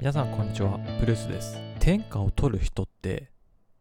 皆さんこんにちは、ブルースです。天下を取る人って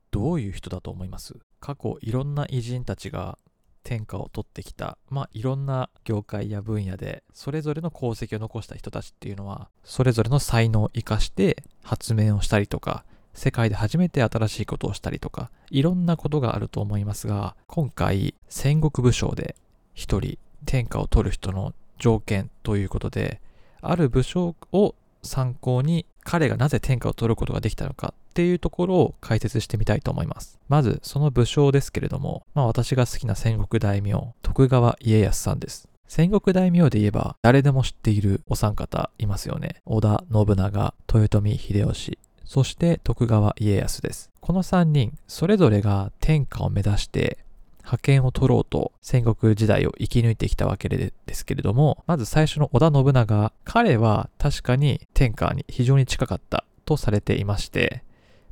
どういう人だと思います？過去いろんな偉人たちが天下を取ってきた、まあいろんな業界や分野でそれぞれの功績を残した人たちっていうのはそれぞれの才能を生かして発明をしたりとか世界で初めて新しいことをしたりとかいろんなことがあると思いますが今回戦国武将で一人天下を取る人の条件ということである武将を参考に彼がなぜ天下を取ることができたのかっていうところを解説してみたいと思います。まずその武将ですけれども、まあ私が好きな戦国大名、徳川家康さんです。戦国大名で言えば誰でも知っているお三方いますよね。織田信長、豊臣秀吉、そして徳川家康です。この3人、それぞれが天下を目指して覇権を取ろうと戦国時代を生き抜いてきたわけですけれども、まず最初の織田信長、彼は確かに天下に非常に近かったとされていまして、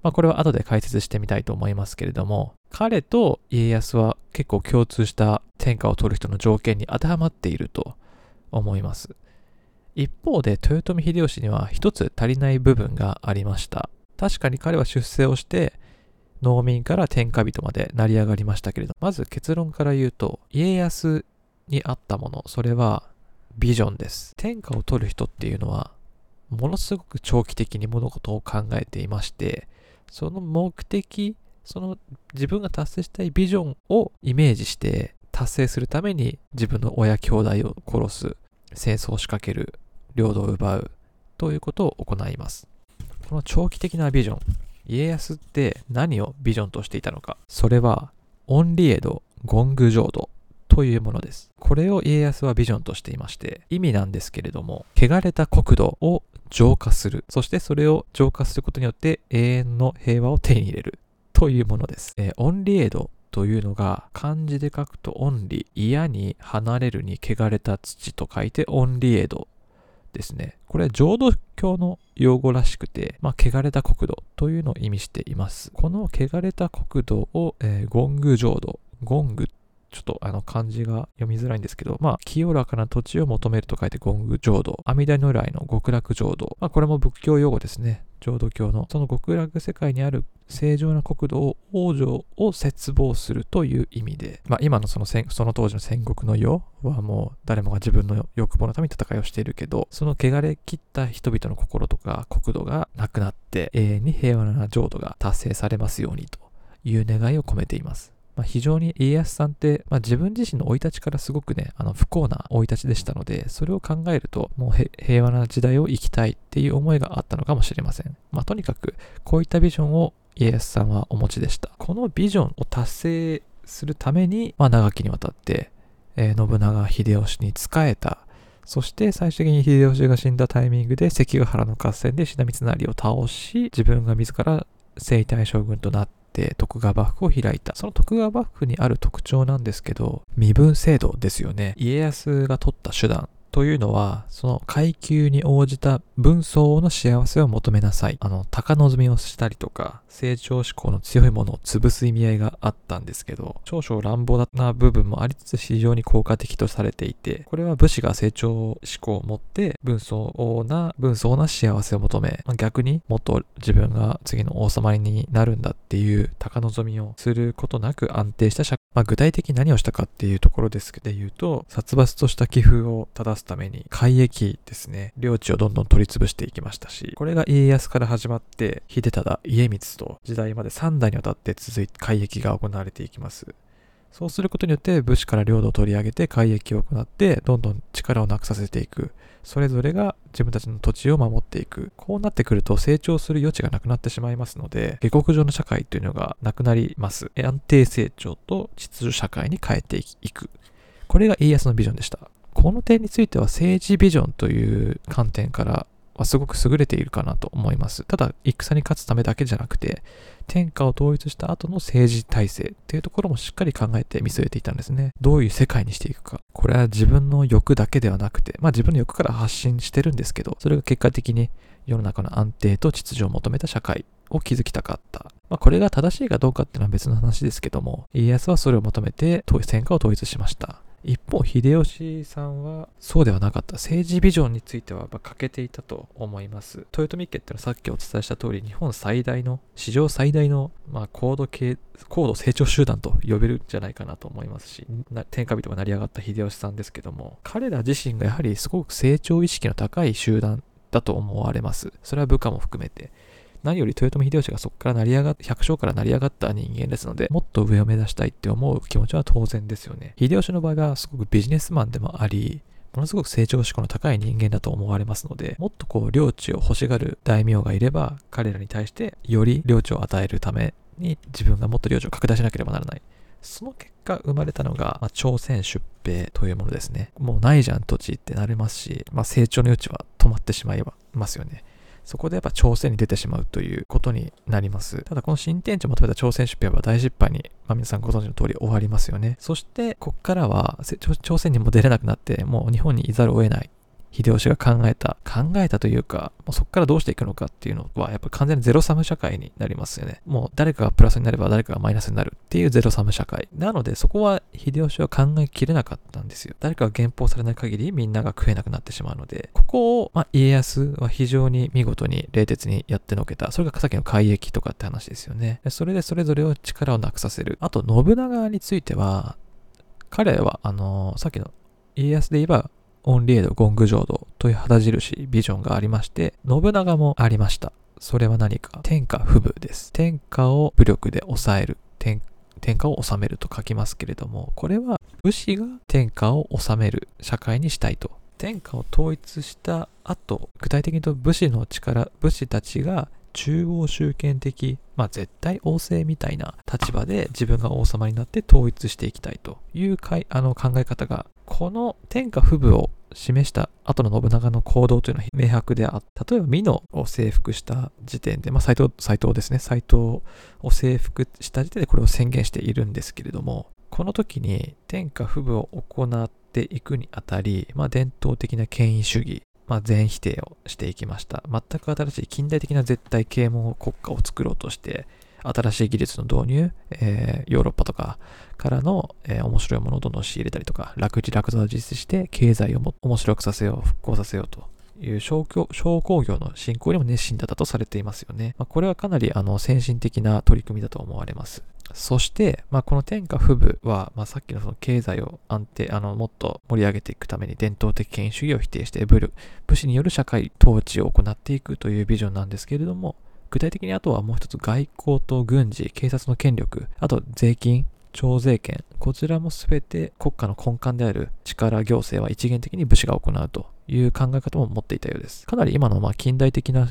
まあこれは後で解説してみたいと思いますけれども、彼と家康は結構共通した天下を取る人の条件に当てはまっていると思います。一方で豊臣秀吉には一つ足りない部分がありました。確かに彼は出世をして農民から天下人まで成り上がりましたけれど、まず結論から言うと、家康にあったもの、それはビジョンです。天下を取る人っていうのは、ものすごく長期的に物事を考えていまして、その目的、その自分が達成したいビジョンをイメージして達成するために自分の親兄弟を殺す、戦争を仕掛ける、領土を奪うということを行います。この長期的なビジョン、家康って何をビジョンとしていたのか。それは、オンリエド・ゴング浄土というものです。これを家康はビジョンとしていまして、意味なんですけれども、汚れた国土を浄化する。そしてそれを浄化することによって永遠の平和を手に入れる。というものです。えーオンリエドというのが漢字で書くとオンリ、嫌に離れるに汚れた土と書いてオンリエドですね。これは浄土教の用語らしくて、まあ、汚れた国土というのを意味しています。この汚れた国土を、えーゴング浄土、ゴング、ちょっとあの漢字が読みづらいんですけど、まあ、清らかな土地を求めると書いてゴング浄土、阿弥陀如来の極楽浄土、まあ、これも仏教用語ですね。浄土教の、その極楽世界にある正常な国土を王女を絶望するという意味で、まあ、今のそのその当時の戦国の世はもう誰もが自分の欲望のために戦いをしているけど、その汚れ切った人々の心とか国土がなくなって永遠に平和な浄土が達成されますようにという願いを込めています。まあ、非常に家康さんって、まあ、自分自身の生い立ちからすごくね、あの不幸な生い立ちでしたので、それを考えると、もう平和な時代を生きたいっていう思いがあったのかもしれません。まあ、とにかく、こういったビジョンを家康さんはお持ちでした。このビジョンを達成するために、まあ、長きにわたって、えー信長秀吉に仕えた。そして最終的に秀吉が死んだタイミングで関ヶ原の合戦で信田三成を倒し、自分が自ら征夷大将軍となって徳川幕府を開いた。その徳川幕府にある特徴なんですけど、身分制度ですよね。家康が取った手段。というのは、その階級に応じた分相の幸せを求めなさい。あの、高望みをしたりとか、成長志向の強いものを潰す意味合いがあったんですけど、少々乱暴な部分もありつつ非常に効果的とされていて、これは武士が成長志向を持って、分相な、分相な幸せを求め、まあ逆にもっと自分が次の王様になるんだっていう高望みをすることなく安定した社まあ、具体的に何をしたかっていうところですけど言うと、殺伐とした寄付を正すために、海域ですね、領地をどんどん取り潰していきましたし、これが家康から始まって、秀忠、家光と時代まで3代にわたって続いて海域が行われていきます。そうすることによって武士から領土を取り上げて海域を行ってどんどん力をなくさせていく。それぞれが自分たちの土地を守っていく。こうなってくると成長する余地がなくなってしまいますので、下克上の社会というのがなくなります。安定成長と秩序社会に変えていく。これが家康のビジョンでした。この点については政治ビジョンという観点からはすごく優れているかなと思います。ただ、戦に勝つためだけじゃなくて、天下を統一した後の政治体制っていうところもしっかり考えて見据えていたんですね。どういう世界にしていくか。これは自分の欲だけではなくて、まあ自分の欲から発信してるんですけど、それが結果的に世の中の安定と秩序を求めた社会を築きたかった。まあこれが正しいかどうかっていうのは別の話ですけども、家康はそれを求めて天下を統一しました。一方秀吉さんはそうではなかった政治ビジョンについては欠けていたと思います。豊臣家ってのはさっきお伝えした通り日本最大の史上最大の、まあ、高度高度成長集団と呼べるんじゃないかなと思いますし天下人が成り上がった秀吉さんですけども彼ら自身がやはりすごく成長意識の高い集団だと思われます。それは部下も含めて。何より豊臣秀吉がそこから成り上がっ百姓から成り上がった人間ですので、もっと上を目指したいって思う気持ちは当然ですよね。秀吉の場合はすごくビジネスマンでもあり、ものすごく成長志向の高い人間だと思われますので、もっとこう領地を欲しがる大名がいれば、彼らに対してより領地を与えるために自分がもっと領地を拡大しなければならない。その結果生まれたのが、まあ、朝鮮出兵というものですね。もうないじゃん土地ってなれますし、まあ、成長の余地は止まってしまいますよね。そこでやっぱ朝鮮に出てしまうということになります。ただこの新天地を求めた朝鮮出兵は大失敗に、まあ、皆さんご存知の通り終わりますよね。そして、こっからは朝鮮にも出れなくなって、もう日本にいざるを得ない秀吉が考えた、考えたというか、もうそこからどうしていくのかっていうのは、やっぱ完全にゼロサム社会になりますよね。もう誰かがプラスになれば誰かがマイナスになるっていうゼロサム社会。なのでそこは秀吉は考えきれなかったんですよ。誰かが減俸されない限りみんなが食えなくなってしまうので、ここを、まあ、家康は非常に見事に冷徹にやってのけた。それがさっきの海域とかって話ですよね。それでそれぞれを力をなくさせる。あと、信長については、彼は、あのー、さっきの家康で言えば、オンリエド・ゴング浄土という旗印、ビジョンがありまして、信長もありました。それは何か天下不武です。天下を武力で抑える。天天下を治めると書きますけれども、これは武士が天下を治める社会にしたいと。天下を統一した後、具体的に言うと武士の力、武士たちが中央集権的、まあ絶対王政みたいな立場で自分が王様になって統一していきたいというかいあの考え方がこの天下不武を示した後の信長の行動というのは明白であった。例えば、美濃を征服した時点で、まあ、斎藤、斎藤ですね。斎藤を征服した時点でこれを宣言しているんですけれども、この時に天下不武を行っていくにあたり、まあ、伝統的な権威主義、まあ、全否定をしていきました。全く新しい近代的な絶対啓蒙国家を作ろうとして、新しい技術の導入、えー、ヨーロッパとかからの、えー、面白いものをどんどん仕入れたりとか、楽地楽座を実施して経済をも面白くさせよう、復興させようという商商工業の振興にも熱心だったとされていますよね。まあ、これはかなりあの先進的な取り組みだと思われます。そして、まあ、この天下不武は、まあ、さっきのその経済を安定、あの、もっと盛り上げていくために伝統的権威主義を否定して武、武士による社会統治を行っていくというビジョンなんですけれども、具体的にあとはもう一つ外交と軍事、警察の権力、あと税金、徴税権、こちらも全て国家の根幹である力行政は一元的に武士が行うという考え方も持っていたようです。かなり今のま近代的な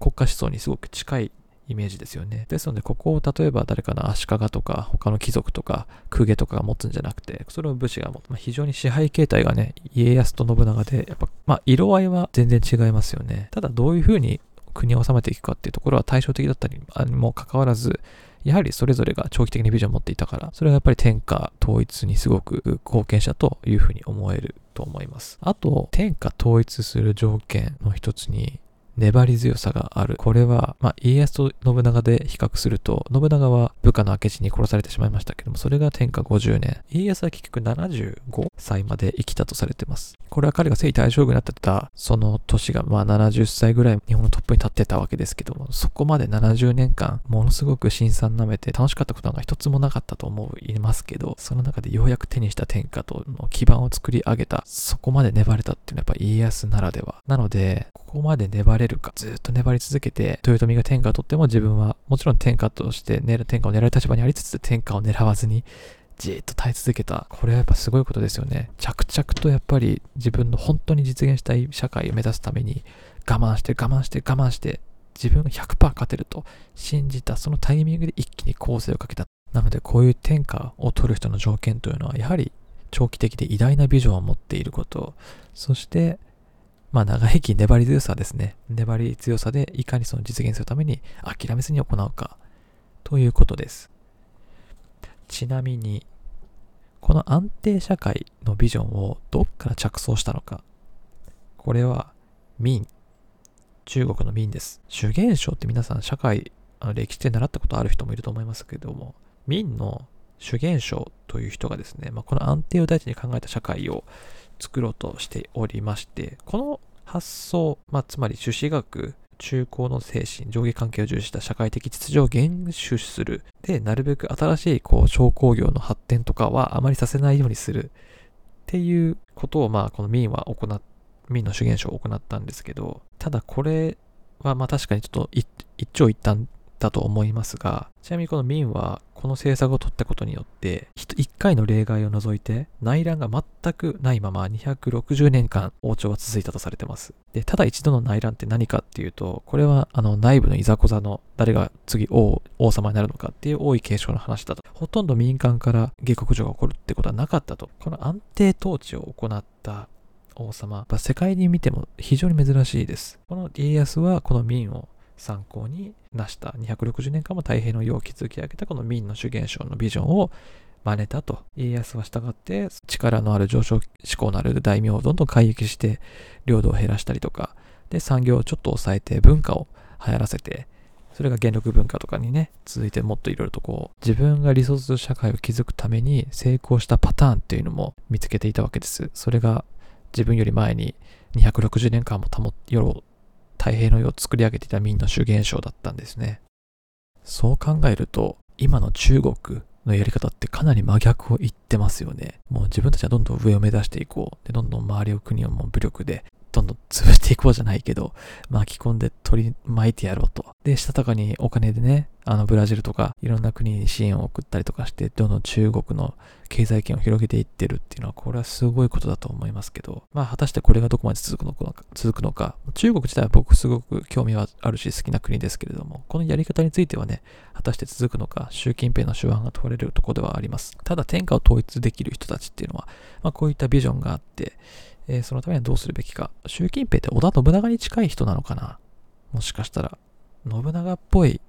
国家思想にすごく近いイメージですよね。ですので、ここを例えば誰かの足利とか、他の貴族とか、公家とかが持つんじゃなくて、それを武士が持つ。まあ、非常に支配形態がね、家康と信長で、やっぱ、まあ、色合いは全然違いますよね。ただ、どういうふうに国を治めていくかっていうところは対照的だったにもかかわらず、やはりそれぞれが長期的にビジョンを持っていたから、それがやっぱり天下統一にすごく貢献したというふうに思えると思います。あと、天下統一する条件の一つに、粘り強さがある。これは、まあ、家康と信長で比較すると、信長は部下の明智に殺されてしまいましたけども、それが天下50年。家康は結局75歳まで生きたとされてます。これは彼が征夷大将軍になってた、その年が、まあ70歳ぐらい日本のトップに立ってたわけですけども、そこまで70年間、ものすごく辛酸なめて楽しかったことが一つもなかったと思いますけど、その中でようやく手にした天下との基盤を作り上げた、そこまで粘れたっていうのはやっぱ家康ならでは。なので、ここまで粘れるか、ずっと粘り続けて、豊臣が天下を取っても自分は、もちろん天下として、天下を狙う立場にありつつ、天下を狙わずに、じーっと耐え続けた。これはやっぱすごいことですよね。着々とやっぱり自分の本当に実現したい社会を目指すために、我慢して我慢して我慢して、自分が100%勝てると信じたそのタイミングで一気に構成をかけた。なのでこういう天下を取る人の条件というのはやはり長期的で偉大なビジョンを持っていること、そしてまあ長生き粘り強さですね。粘り強さでいかにその実現するために諦めずに行うかということです。ちなみに、この安定社会のビジョンをどっから着想したのか。これは民。中国の民です。主元省って皆さん社会、あの歴史で習ったことある人もいると思いますけれども、民の主元将という人がですね、まあ、この安定を大事に考えた社会を作ろうとしておりまして、この発想、まあ、つまり朱子学、中高の精神、上下関係を重視した社会的秩序を厳守する。で、なるべく新しいこう商工業の発展とかはあまりさせないようにする。っていうことを、まあ、この民は行っ、民の主元書を行ったんですけど、ただこれは、まあ確かにちょっと一長一短だと思いますが、ちなみにこの民はこの政策を取ったことによって、1回の例外を除いて内乱が全くないまま260年間王朝は続いたとされてます。で、ただ一度の内乱って何かっていうと、これはあの内部のいざこざの誰が次王王様になるのかっていう王位継承の話だと。ほとんど民間から下克上が起こるってことはなかったと。この安定統治を行った王様、世界に見ても非常に珍しいです。この家康はこの民を参考に成した260年間も太平の世を築き上げたこの明の主元将のビジョンを真似たと家康は従って力のある上昇志向のある大名をどんどん開撃して領土を減らしたりとか。で産業をちょっと抑えて文化を流行らせてそれが元禄文化とかにね続いてもっといろいろとこう自分が理想する社会を築くために成功したパターンっていうのも見つけていたわけです。それが自分より前に260年間も保世を太平の世を作り上げていた民の主元将だったんですね。そう考えると、今の中国のやり方ってかなり真逆を言ってますよね。もう自分たちはどんどん上を目指していこう。で、どんどん周りを国をもう武力でどんどん潰していこうじゃないけど、巻き込んで取り巻いてやろうと。で、したたかにお金でね、あのブラジルとかいろんな国に支援を送ったりとかして、どんどん中国の経済圏を広げていってるっていうのは、これはすごいことだと思いますけど、まあ果たしてこれがどこまで続くのか、続くのか、中国自体は僕すごく興味はあるし好きな国ですけれども、このやり方についてはね、果たして続くのか、習近平の手腕が問われるところではあります。ただ天下を統一できる人たちっていうのは、まあこういったビジョンがあって、えー、そのためにはどうするべきか。習近平って織田信長に近い人なのかな？もしかしたら。信長っぽい、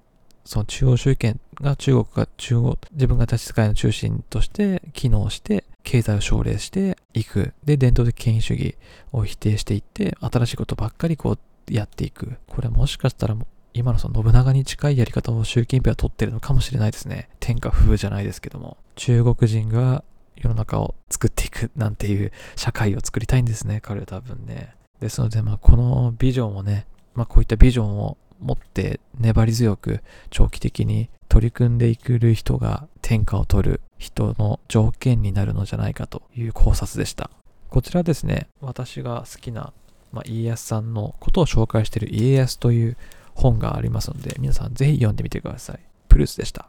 その中央集権が中国が中央、自分が立ち世界の中心として機能して、経済を奨励していく。で、伝統的権威主義を否定していって、新しいことばっかりこうやっていく。これもしかしたら今のその信長に近いやり方を習近平は取ってるのかもしれないですね。天下不風じゃないですけども。中国人が世の中を作っていくなんていう社会を作りたいんですね、彼は多分ね。ですので、まあ、このビジョンをね、まあ、こういったビジョンを持って粘り強く長期的に取り組んでいく人が天下を取る人の条件になるのじゃないかという考察でした。こちらですね、私が好きな、まあ、家康さんのことを紹介している家康という本がありますので、皆さんぜひ読んでみてください。プルースでした。